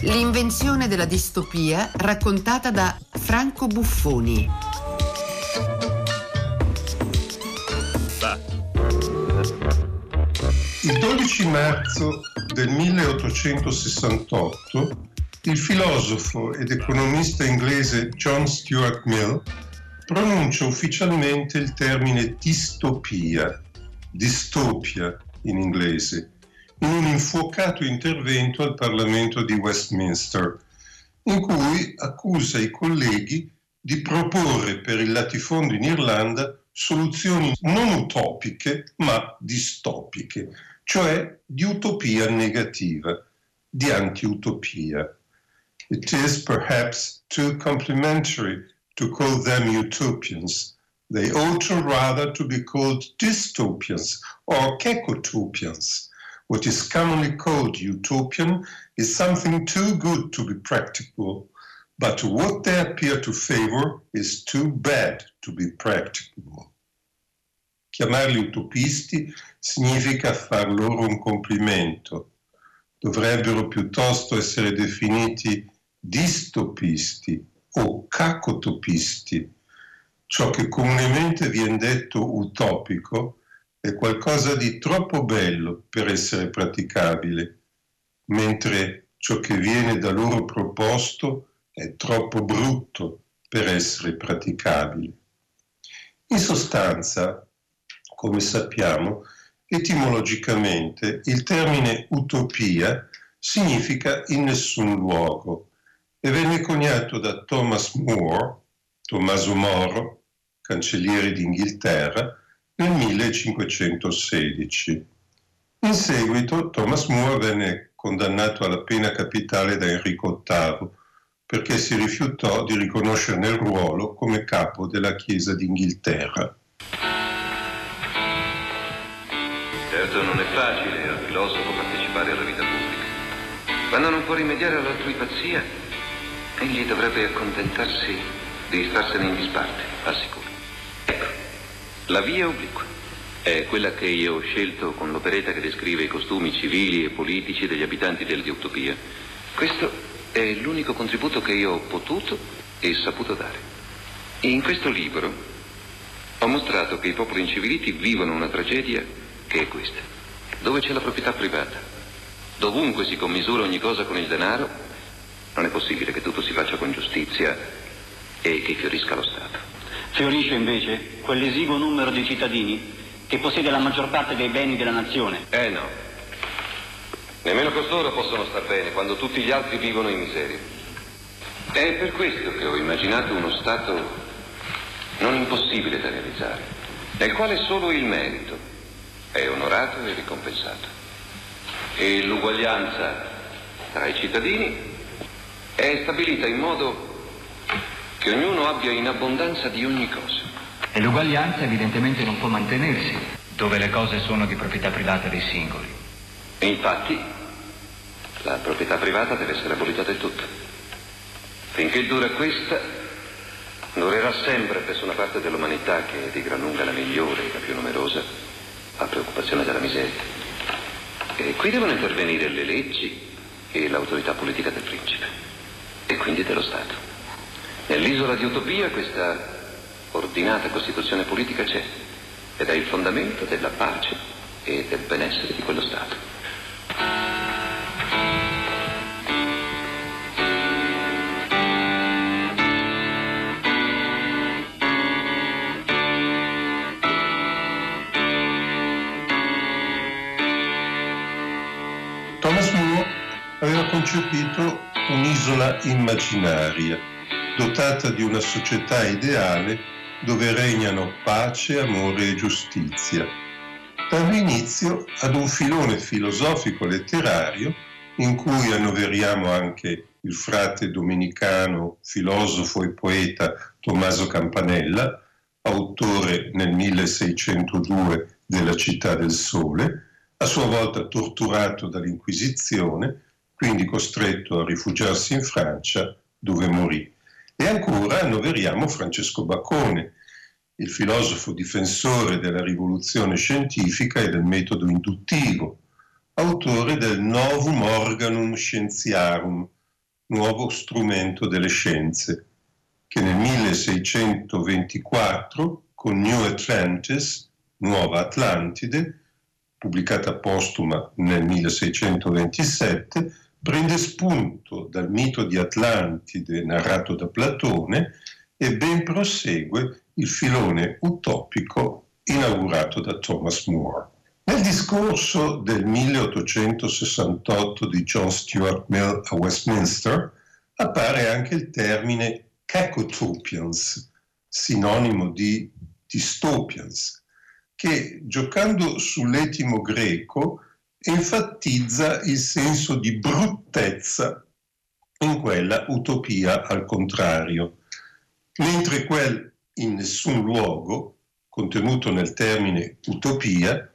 L'invenzione della distopia raccontata da Franco Buffoni. Il 12 marzo del 1868 il filosofo ed economista inglese John Stuart Mill pronuncia ufficialmente il termine distopia, distopia in inglese, in un infuocato intervento al Parlamento di Westminster, in cui accusa i colleghi di proporre per il latifondo in Irlanda soluzioni non utopiche ma distopiche, cioè di utopia negativa, di anti-utopia. It is perhaps too complimentary to call them utopians. They ought rather to be called dystopians or kekotopians. What is commonly called utopian is something too good to be practical, but what they appear to favor is too bad to be practicable. Chiamarli utopisti significa far loro un complimento. Dovrebbero piuttosto essere definiti distopisti o cacotopisti. Ciò che comunemente viene detto utopico è qualcosa di troppo bello per essere praticabile, mentre ciò che viene da loro proposto è troppo brutto per essere praticabile. In sostanza, come sappiamo, etimologicamente il termine utopia significa in nessun luogo e venne coniato da Thomas More, Tommaso Moro, cancelliere d'Inghilterra, nel 1516. In seguito Thomas More venne condannato alla pena capitale da Enrico VIII perché si rifiutò di riconoscerne il ruolo come capo della Chiesa d'Inghilterra. Certo non è facile al filosofo partecipare alla vita pubblica. Quando non può rimediare all'altrui pazzia, Egli dovrebbe accontentarsi di starsene in disparte, al sicuro. Ecco, la via obliqua è quella che io ho scelto con l'operetta che descrive i costumi civili e politici degli abitanti dell'Utopia. Questo è l'unico contributo che io ho potuto e saputo dare. In questo libro ho mostrato che i popoli inciviliti vivono una tragedia che è questa, dove c'è la proprietà privata. Dovunque si commisura ogni cosa con il denaro, non è possibile che tutto si faccia con giustizia e che fiorisca lo Stato. Fiorisce invece quell'esiguo numero di cittadini che possiede la maggior parte dei beni della nazione. Eh no. Nemmeno costoro possono star bene quando tutti gli altri vivono in miseria. È per questo che ho immaginato uno Stato non impossibile da realizzare, nel quale solo il merito è onorato e ricompensato. E l'uguaglianza tra i cittadini è stabilita in modo che ognuno abbia in abbondanza di ogni cosa. E l'uguaglianza evidentemente non può mantenersi dove le cose sono di proprietà privata dei singoli. E infatti la proprietà privata deve essere abolita del tutto. Finché dura questa, durerà sempre presso una parte dell'umanità che è di gran lunga la migliore e la più numerosa, la preoccupazione della miseria. E qui devono intervenire le leggi e l'autorità politica del principe e quindi dello Stato. Nell'isola di Utopia questa ordinata Costituzione politica c'è ed è il fondamento della pace e del benessere di quello Stato. Thomas More aveva concepito un'isola immaginaria, dotata di una società ideale dove regnano pace, amore e giustizia, dando inizio ad un filone filosofico-letterario in cui annoveriamo anche il frate domenicano, filosofo e poeta Tommaso Campanella, autore nel 1602 della Città del Sole, a sua volta torturato dall'Inquisizione quindi costretto a rifugiarsi in Francia dove morì. E ancora annoveriamo Francesco Baccone, il filosofo difensore della rivoluzione scientifica e del metodo induttivo, autore del Novum Organum Scientiarum, nuovo strumento delle scienze, che nel 1624 con New Atlantis, Nuova Atlantide, pubblicata postuma nel 1627, prende spunto dal mito di Atlantide narrato da Platone e ben prosegue il filone utopico inaugurato da Thomas More. Nel discorso del 1868 di John Stuart Mill a Westminster appare anche il termine cacotopians, sinonimo di dystopians, che giocando sull'etimo greco enfatizza il senso di bruttezza in quella utopia al contrario, mentre quel in nessun luogo, contenuto nel termine utopia,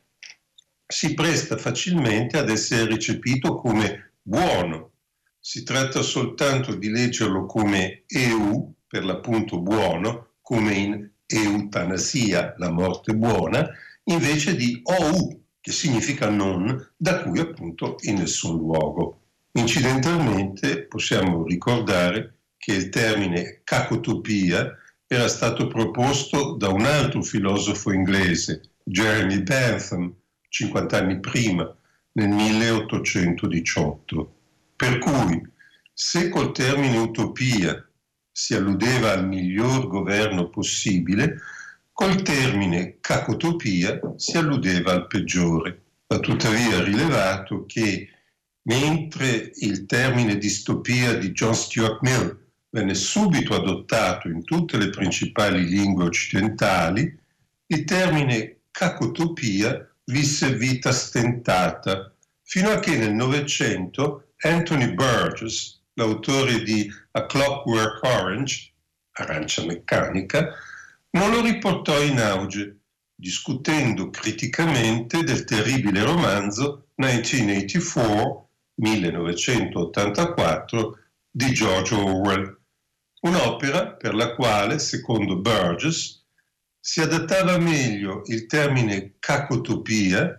si presta facilmente ad essere recepito come buono. Si tratta soltanto di leggerlo come EU, per l'appunto buono, come in eutanasia, la morte buona, invece di OU, che significa non, da cui appunto in nessun luogo. Incidentalmente possiamo ricordare che il termine cacotopia era stato proposto da un altro filosofo inglese, Jeremy Bentham, 50 anni prima, nel 1818. Per cui, se col termine utopia si alludeva al miglior governo possibile, col termine cacotopia si alludeva al peggiore. Va tuttavia rilevato che mentre il termine distopia di John Stuart Mill venne subito adottato in tutte le principali lingue occidentali, il termine cacotopia visse vita stentata, fino a che nel Novecento Anthony Burgess, l'autore di A Clockwork Orange, Arancia meccanica, non lo riportò in auge, discutendo criticamente del terribile romanzo 1984, 1984 di George Orwell, un'opera per la quale, secondo Burgess, si adattava meglio il termine cacotopia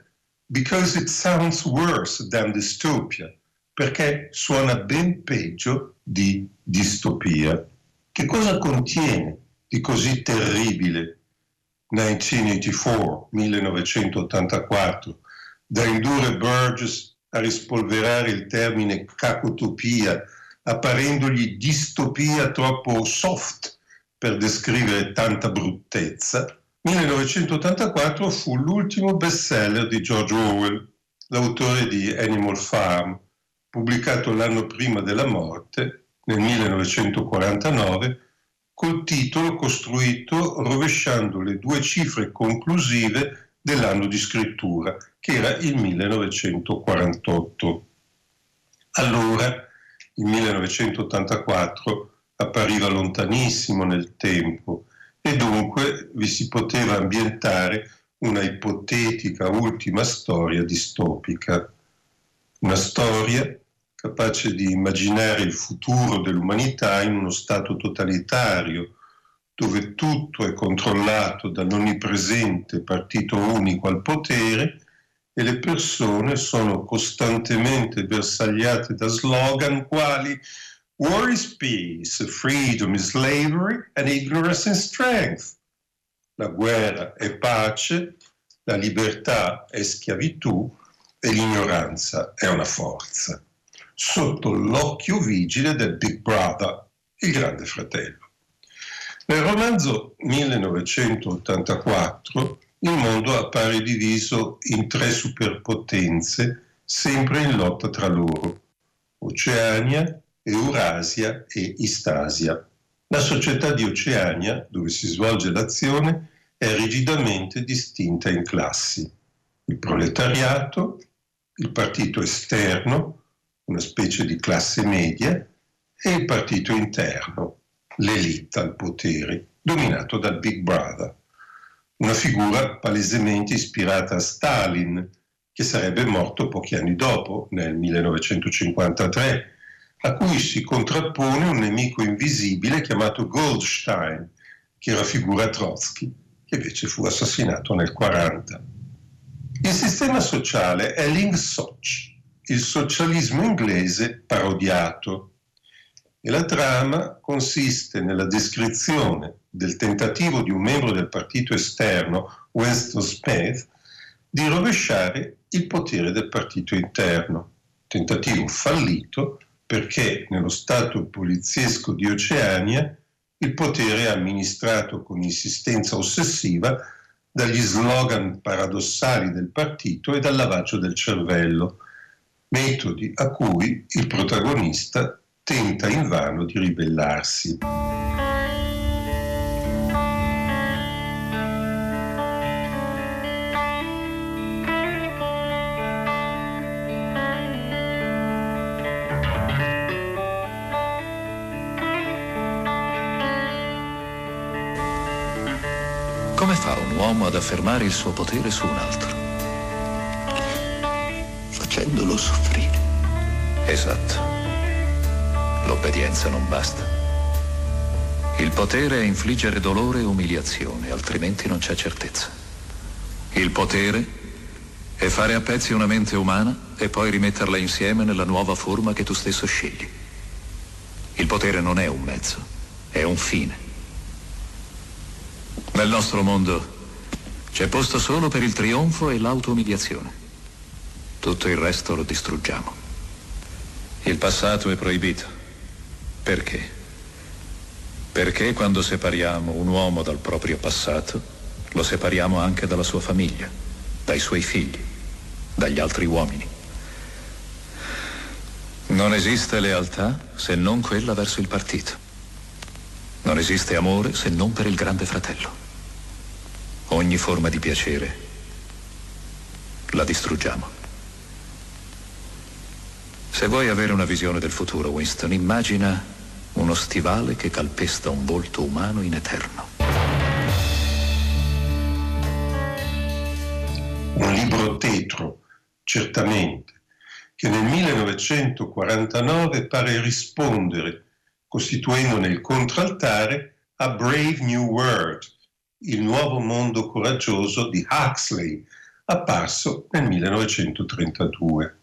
because it sounds worse than dystopia, perché suona ben peggio di distopia. Che cosa contiene di così terribile. 1984, 1984, da indurre Burgess a rispolverare il termine cacotopia, apparendogli distopia troppo soft per descrivere tanta bruttezza, 1984 fu l'ultimo bestseller di George Orwell, l'autore di Animal Farm, pubblicato l'anno prima della morte, nel 1949, col titolo costruito rovesciando le due cifre conclusive dell'anno di scrittura, che era il 1948. Allora, il 1984, appariva lontanissimo nel tempo e dunque vi si poteva ambientare una ipotetica ultima storia distopica. Una storia capace di immaginare il futuro dell'umanità in uno stato totalitario, dove tutto è controllato dall'onnipresente partito unico al potere e le persone sono costantemente bersagliate da slogan quali War is peace, freedom is slavery and ignorance is strength. La guerra è pace, la libertà è schiavitù e l'ignoranza è una forza sotto l'occhio vigile del Big Brother, il grande fratello. Nel romanzo 1984 il mondo appare diviso in tre superpotenze, sempre in lotta tra loro, Oceania, Eurasia e Istasia. La società di Oceania, dove si svolge l'azione, è rigidamente distinta in classi. Il proletariato, il partito esterno, una specie di classe media, e il partito interno, l'elite al potere, dominato dal Big Brother, una figura palesemente ispirata a Stalin, che sarebbe morto pochi anni dopo, nel 1953, a cui si contrappone un nemico invisibile chiamato Goldstein, che raffigura Trotsky, che invece fu assassinato nel 40. Il sistema sociale è l'Ingsoc, il socialismo inglese parodiato. E la trama consiste nella descrizione del tentativo di un membro del partito esterno, Winston Smith, di rovesciare il potere del partito interno. Tentativo fallito perché nello Stato poliziesco di Oceania il potere è amministrato con insistenza ossessiva dagli slogan paradossali del partito e dal lavaggio del cervello, metodi a cui il protagonista tenta invano di ribellarsi. Come fa un uomo ad affermare il suo potere su un altro? Facendolo soffrire. Esatto. L'obbedienza non basta. Il potere è infliggere dolore e umiliazione, altrimenti non c'è certezza. Il potere è fare a pezzi una mente umana e poi rimetterla insieme nella nuova forma che tu stesso scegli. Il potere non è un mezzo, è un fine. Nel nostro mondo c'è posto solo per il trionfo e l'autoumiliazione. Tutto il resto lo distruggiamo. Il passato è proibito. Perché? Perché quando separiamo un uomo dal proprio passato, lo separiamo anche dalla sua famiglia, dai suoi figli, dagli altri uomini. Non esiste lealtà se non quella verso il partito. Non esiste amore se non per il grande fratello ogni forma di piacere la distruggiamo. Se vuoi avere una visione del futuro, Winston, immagina uno stivale che calpesta un volto umano in eterno. Un libro tetro, certamente, che nel 1949 pare rispondere, costituendone il contraltare, a Brave New World, il nuovo mondo coraggioso di Huxley, apparso nel 1932.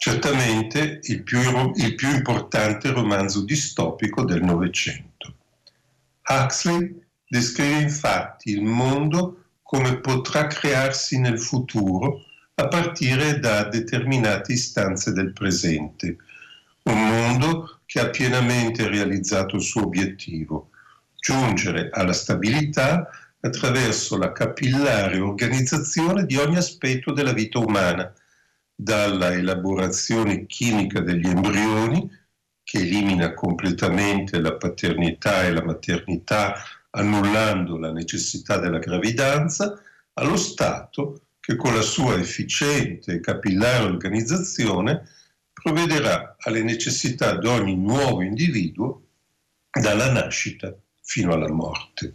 Certamente il più, il più importante romanzo distopico del Novecento. Huxley descrive infatti il mondo come potrà crearsi nel futuro a partire da determinate istanze del presente, un mondo che ha pienamente realizzato il suo obiettivo, giungere alla stabilità attraverso la capillare organizzazione di ogni aspetto della vita umana, dalla elaborazione chimica degli embrioni, che elimina completamente la paternità e la maternità, annullando la necessità della gravidanza, allo Stato che con la sua efficiente e capillare organizzazione provvederà alle necessità di ogni nuovo individuo dalla nascita fino alla morte.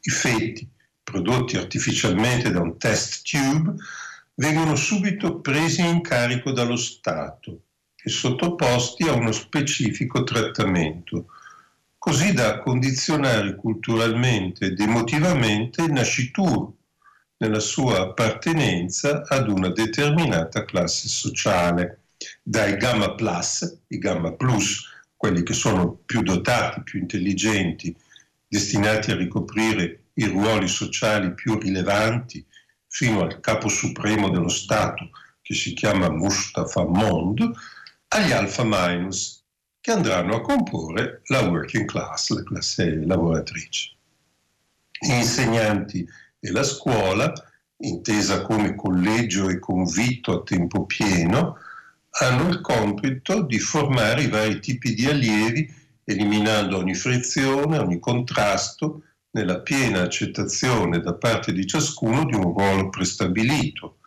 I feti prodotti artificialmente da un test tube vengono subito presi in carico dallo Stato e sottoposti a uno specifico trattamento, così da condizionare culturalmente ed emotivamente il nascituro nella sua appartenenza ad una determinata classe sociale, dai gamma plus, i gamma plus, quelli che sono più dotati, più intelligenti, destinati a ricoprire i ruoli sociali più rilevanti fino al capo supremo dello Stato, che si chiama Mustafa Mond, agli alfa minus, che andranno a comporre la working class, la classe lavoratrice. Gli insegnanti e la scuola, intesa come collegio e convitto a tempo pieno, hanno il compito di formare i vari tipi di allievi eliminando ogni frizione, ogni contrasto, nella piena accettazione da parte di ciascuno di un ruolo prestabilito,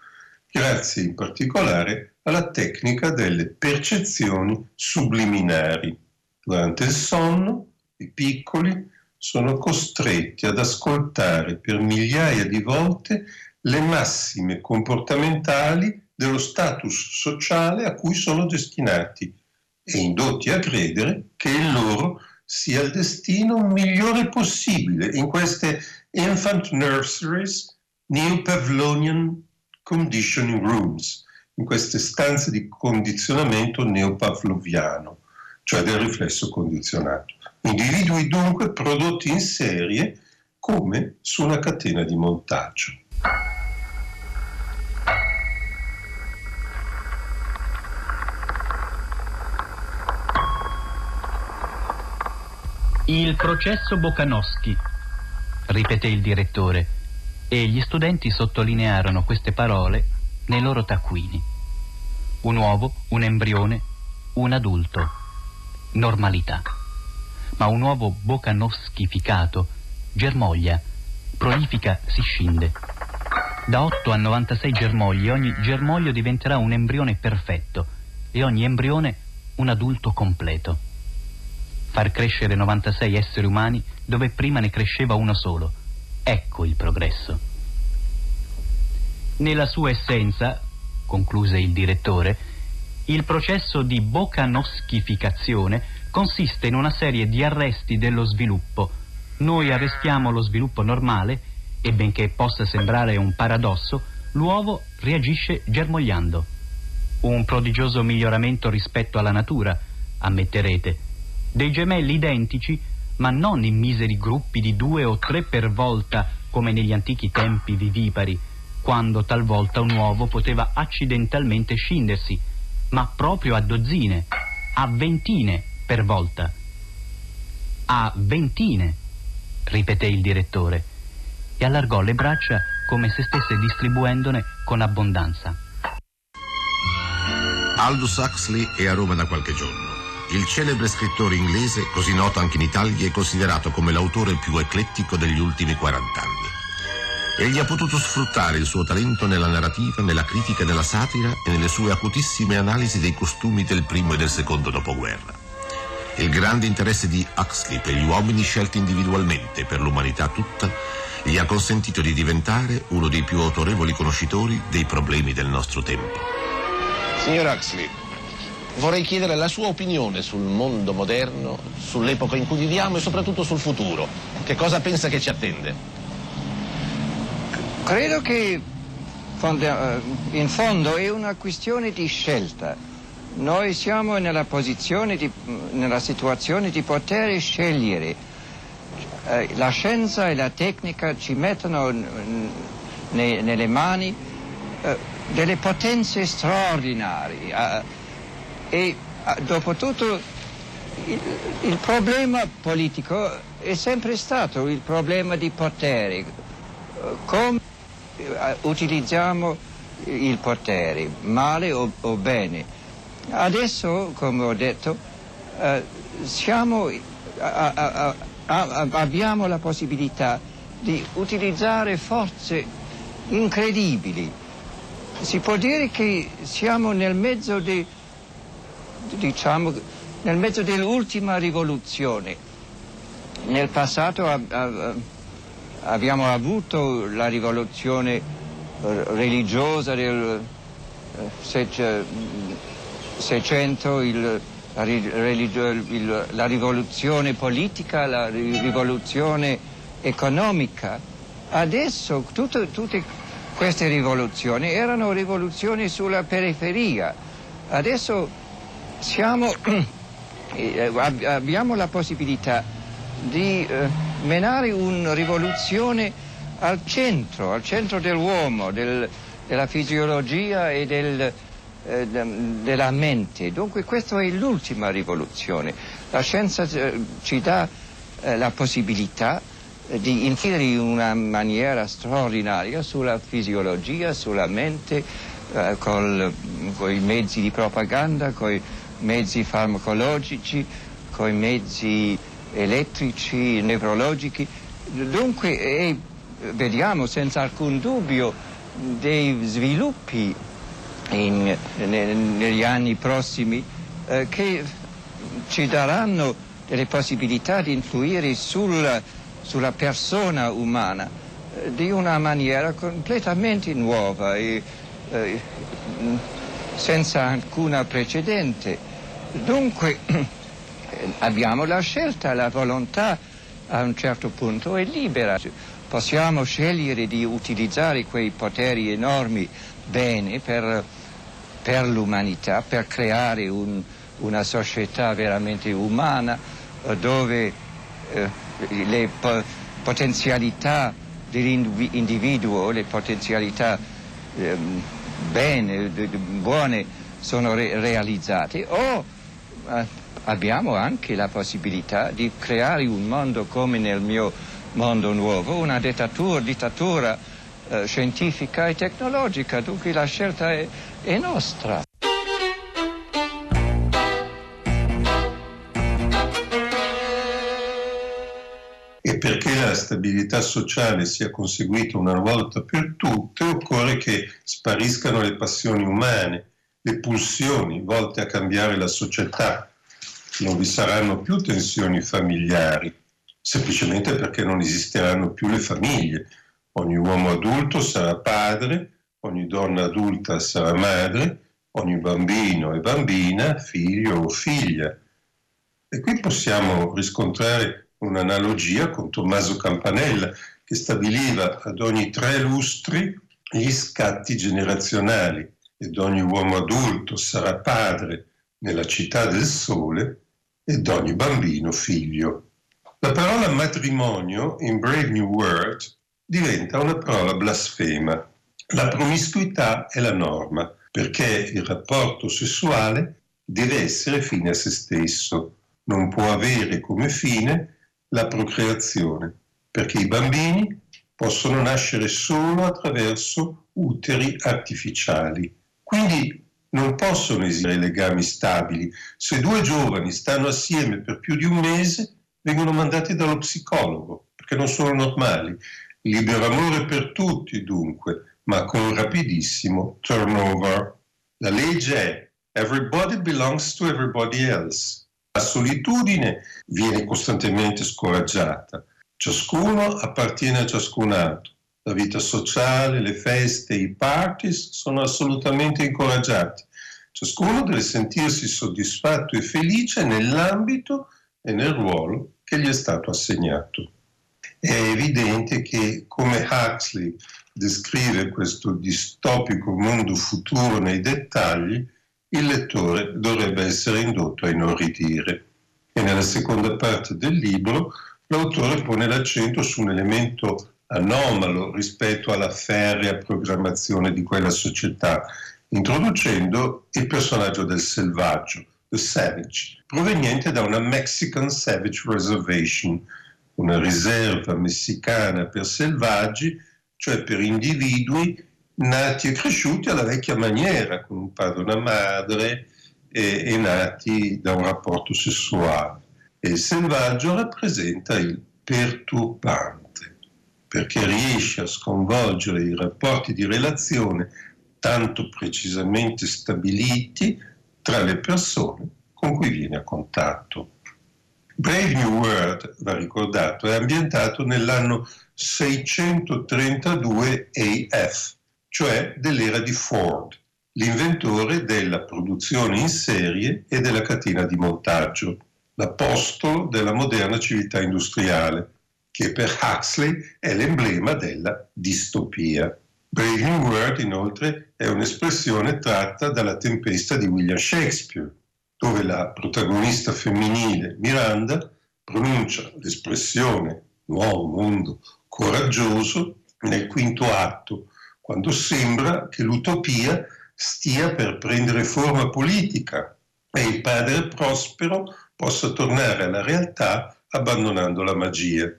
grazie in particolare alla tecnica delle percezioni subliminari. Durante il sonno, i piccoli sono costretti ad ascoltare per migliaia di volte le massime comportamentali dello status sociale a cui sono destinati e indotti a credere che il loro sia il destino migliore possibile in queste infant nurseries neo-Pavlonian conditioning rooms, in queste stanze di condizionamento neopavloviano, cioè del riflesso condizionato. Individui dunque prodotti in serie come su una catena di montaggio. Il processo Bokanowski, ripeté il direttore, e gli studenti sottolinearono queste parole nei loro taccuini. Un uovo, un embrione, un adulto. Normalità. Ma un uovo bocanowskificato germoglia, prolifica, si scinde. Da 8 a 96 germogli ogni germoglio diventerà un embrione perfetto e ogni embrione un adulto completo far crescere 96 esseri umani dove prima ne cresceva uno solo. Ecco il progresso. Nella sua essenza, concluse il direttore, il processo di bocanoschificazione consiste in una serie di arresti dello sviluppo. Noi arrestiamo lo sviluppo normale e benché possa sembrare un paradosso, l'uovo reagisce germogliando. Un prodigioso miglioramento rispetto alla natura, ammetterete dei gemelli identici, ma non in miseri gruppi di due o tre per volta come negli antichi tempi vivipari, quando talvolta un uovo poteva accidentalmente scindersi, ma proprio a dozzine, a ventine per volta. A ventine, ripeté il direttore, e allargò le braccia come se stesse distribuendone con abbondanza. Aldous Huxley è a Roma da qualche giorno. Il celebre scrittore inglese, così noto anche in Italia, è considerato come l'autore più eclettico degli ultimi 40 anni. Egli ha potuto sfruttare il suo talento nella narrativa, nella critica, nella satira e nelle sue acutissime analisi dei costumi del primo e del secondo dopoguerra. Il grande interesse di Huxley per gli uomini scelti individualmente per l'umanità tutta gli ha consentito di diventare uno dei più autorevoli conoscitori dei problemi del nostro tempo. Signor Huxley, vorrei chiedere la sua opinione sul mondo moderno, sull'epoca in cui viviamo e soprattutto sul futuro. Che cosa pensa che ci attende? Credo che eh, in fondo è una questione di scelta. Noi siamo nella, di, nella situazione di poter scegliere. Eh, la scienza e la tecnica ci mettono nelle mani eh, delle potenze straordinarie e ah, dopo tutto il, il, problema politico è sempre stato il problema di potere. Come eh, utilizziamo il potere, male o, o bene. Adesso, come ho detto, eh, siamo, a, a, a, abbiamo la possibilità di utilizzare forze incredibili. Si può dire che siamo nel mezzo di diciamo, nel mezzo dell'ultima rivoluzione. Nel passato abbiamo avuto la rivoluzione religiosa del eh, Seicento, il, la, il, la rivoluzione politica, la rivoluzione economica. Adesso tutte, tutte queste rivoluzioni erano rivoluzioni sulla periferia. Adesso siamo, eh, abbiamo la possibilità di eh, menare una rivoluzione al centro, al centro dell'uomo, del, della fisiologia e del, eh, della mente. Dunque questa è l'ultima rivoluzione. La scienza eh, ci dà eh, la possibilità eh, di incidere in una maniera straordinaria sulla fisiologia, sulla mente, con i mezzi di propaganda, con mezzi farmacologici, con mezzi elettrici, neurologici. Dunque eh, vediamo senza alcun dubbio dei sviluppi in, ne, negli anni prossimi eh, che ci daranno delle possibilità di influire sul, sulla persona umana eh, di una maniera completamente nuova e eh, senza alcuna precedente. Dunque abbiamo la scelta, la volontà a un certo punto è libera. Possiamo scegliere di utilizzare quei poteri enormi bene per, per l'umanità, per creare un, una società veramente umana eh, dove eh, le po- potenzialità dell'individuo, le potenzialità eh, bene, buone sono re- realizzate o abbiamo anche la possibilità di creare un mondo come nel mio mondo nuovo, una dittatura, dittatura eh, scientifica e tecnologica, dunque la scelta è, è nostra. E perché la stabilità sociale sia conseguita una volta per tutte, occorre che spariscano le passioni umane, le pulsioni volte a cambiare la società. Non vi saranno più tensioni familiari, semplicemente perché non esisteranno più le famiglie. Ogni uomo adulto sarà padre, ogni donna adulta sarà madre, ogni bambino e bambina figlio o figlia. E qui possiamo riscontrare un'analogia con Tommaso Campanella che stabiliva ad ogni tre lustri gli scatti generazionali ed ogni uomo adulto sarà padre nella città del sole ed ogni bambino figlio. La parola matrimonio in Brave New World diventa una parola blasfema. La promiscuità è la norma perché il rapporto sessuale deve essere fine a se stesso, non può avere come fine la procreazione, perché i bambini possono nascere solo attraverso uteri artificiali. Quindi non possono esistere legami stabili. Se due giovani stanno assieme per più di un mese, vengono mandati dallo psicologo, perché non sono normali. Libero amore per tutti, dunque, ma con rapidissimo turnover. La legge è everybody belongs to everybody else. La solitudine viene costantemente scoraggiata. Ciascuno appartiene a ciascun altro. La vita sociale, le feste, i parties sono assolutamente incoraggiati. Ciascuno deve sentirsi soddisfatto e felice nell'ambito e nel ruolo che gli è stato assegnato. È evidente che come Huxley descrive questo distopico mondo futuro nei dettagli, il lettore dovrebbe essere indotto a inorridire. E nella seconda parte del libro l'autore pone l'accento su un elemento anomalo rispetto alla ferrea programmazione di quella società, introducendo il personaggio del selvaggio, the savage, proveniente da una Mexican Savage Reservation, una riserva messicana per selvaggi, cioè per individui nati e cresciuti alla vecchia maniera, con un padre e una madre, e, e nati da un rapporto sessuale. E il selvaggio rappresenta il perturbante, perché riesce a sconvolgere i rapporti di relazione tanto precisamente stabiliti tra le persone con cui viene a contatto. Brave New World, va ricordato, è ambientato nell'anno 632 AF, cioè dell'era di Ford, l'inventore della produzione in serie e della catena di montaggio, l'apostolo della moderna civiltà industriale, che per Huxley è l'emblema della distopia. New World, inoltre, è un'espressione tratta dalla tempesta di William Shakespeare, dove la protagonista femminile Miranda pronuncia l'espressione nuovo mondo coraggioso nel quinto atto, quando sembra che l'utopia stia per prendere forma politica e il padre prospero possa tornare alla realtà abbandonando la magia.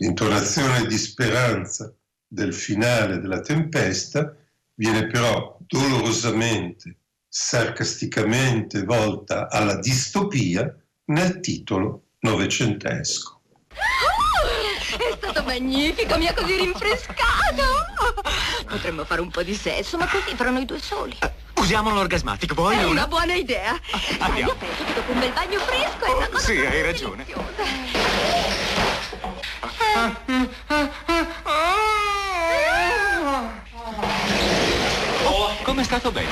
L'intonazione di speranza del finale della tempesta viene però dolorosamente, sarcasticamente volta alla distopia nel titolo novecentesco. È stato magnifico, mi ha così rinfrescato. Potremmo fare un po' di sesso, ma così fra noi due soli. Uh, usiamo l'orgasmatico, vuoi? È una... una buona idea. Andiamo. Io penso che dopo un bel bagno fresco è una Oh, cosa sì, hai ragione. Oh, come è stato bene?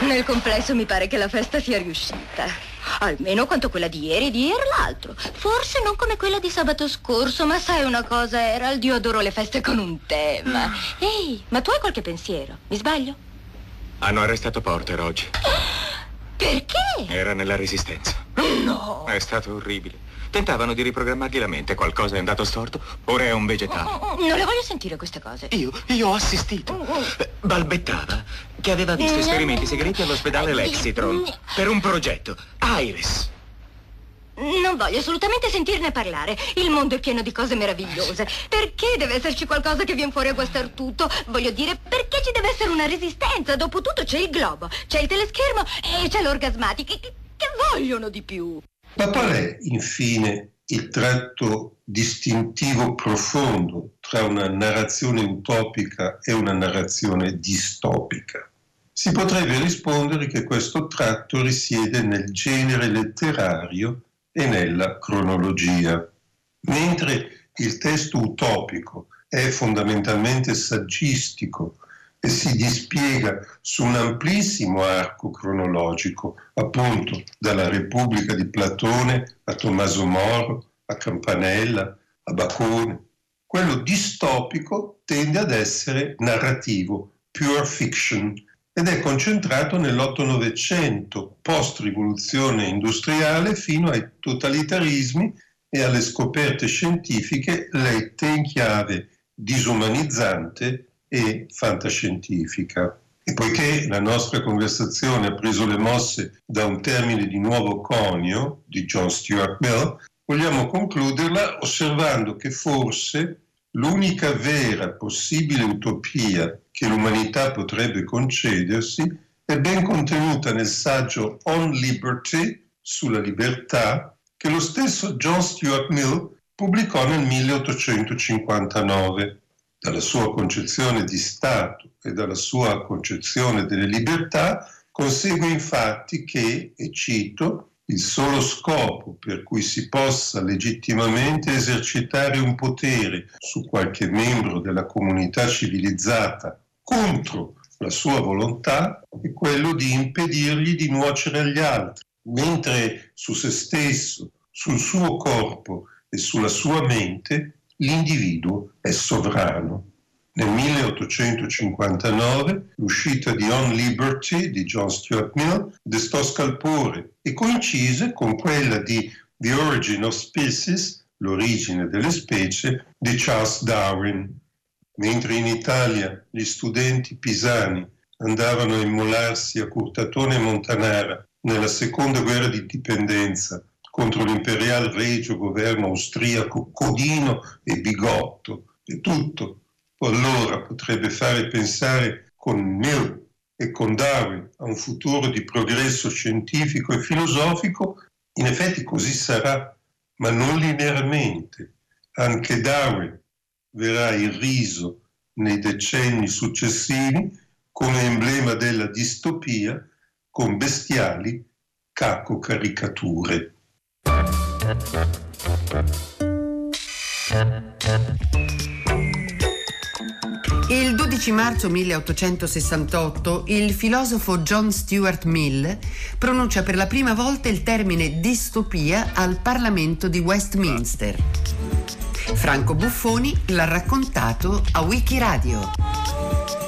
Nel complesso mi pare che la festa sia riuscita. Almeno quanto quella di ieri e di ieri l'altro. Forse non come quella di sabato scorso, ma sai una cosa, Erald? Io adoro le feste con un tema. Ehi, ma tu hai qualche pensiero? Mi sbaglio? Hanno arrestato Porter oggi. Perché? Era nella resistenza. No. È stato orribile. Tentavano di riprogrammargli la mente. Qualcosa è andato storto. Ora è un vegetale. Oh, Non le voglio sentire queste cose. Io, io ho assistito. Eh, Balbettava che aveva visto esperimenti segreti all'ospedale Lexitron per un progetto. Iris. Non voglio assolutamente sentirne parlare. Il mondo è pieno di cose meravigliose. Perché deve esserci qualcosa che viene fuori a guastar tutto? Voglio dire, perché ci deve essere una resistenza? Dopotutto c'è il globo, c'è il teleschermo e c'è l'orgasmatic. Che, che vogliono di più? Ma qual è, infine, il tratto distintivo profondo tra una narrazione utopica e una narrazione distopica? Si potrebbe rispondere che questo tratto risiede nel genere letterario e nella cronologia. Mentre il testo utopico è fondamentalmente saggistico e si dispiega su un amplissimo arco cronologico, appunto dalla Repubblica di Platone a Tommaso Moro, a Campanella, a Bacone. Quello distopico tende ad essere narrativo, pure fiction, ed è concentrato nell'Otto-Novecento, post-rivoluzione industriale, fino ai totalitarismi e alle scoperte scientifiche lette in chiave disumanizzante e fantascientifica. E poiché la nostra conversazione ha preso le mosse da un termine di nuovo conio di John Stuart Mill, vogliamo concluderla osservando che forse l'unica vera possibile utopia che l'umanità potrebbe concedersi è ben contenuta nel saggio On Liberty, sulla libertà, che lo stesso John Stuart Mill pubblicò nel 1859. Dalla sua concezione di Stato e dalla sua concezione delle libertà consegue infatti che, e cito, il solo scopo per cui si possa legittimamente esercitare un potere su qualche membro della comunità civilizzata contro la sua volontà è quello di impedirgli di nuocere agli altri, mentre su se stesso, sul suo corpo e sulla sua mente l'individuo è sovrano. Nel 1859 l'uscita di On Liberty di John Stuart Mill destò scalpore e coincise con quella di The Origin of Species, l'origine delle specie, di Charles Darwin. Mentre in Italia gli studenti pisani andavano a immolarsi a Curtatone e Montanara nella seconda guerra di dipendenza contro l'imperial regio governo austriaco Codino e Bigotto e tutto allora potrebbe fare pensare con Mill e con Darwin a un futuro di progresso scientifico e filosofico, in effetti così sarà, ma non linearmente. Anche Darwin verrà irriso nei decenni successivi come emblema della distopia con bestiali cacocaricature. Il 12 marzo 1868 il filosofo John Stuart Mill pronuncia per la prima volta il termine distopia al Parlamento di Westminster. Franco Buffoni l'ha raccontato a Wikiradio.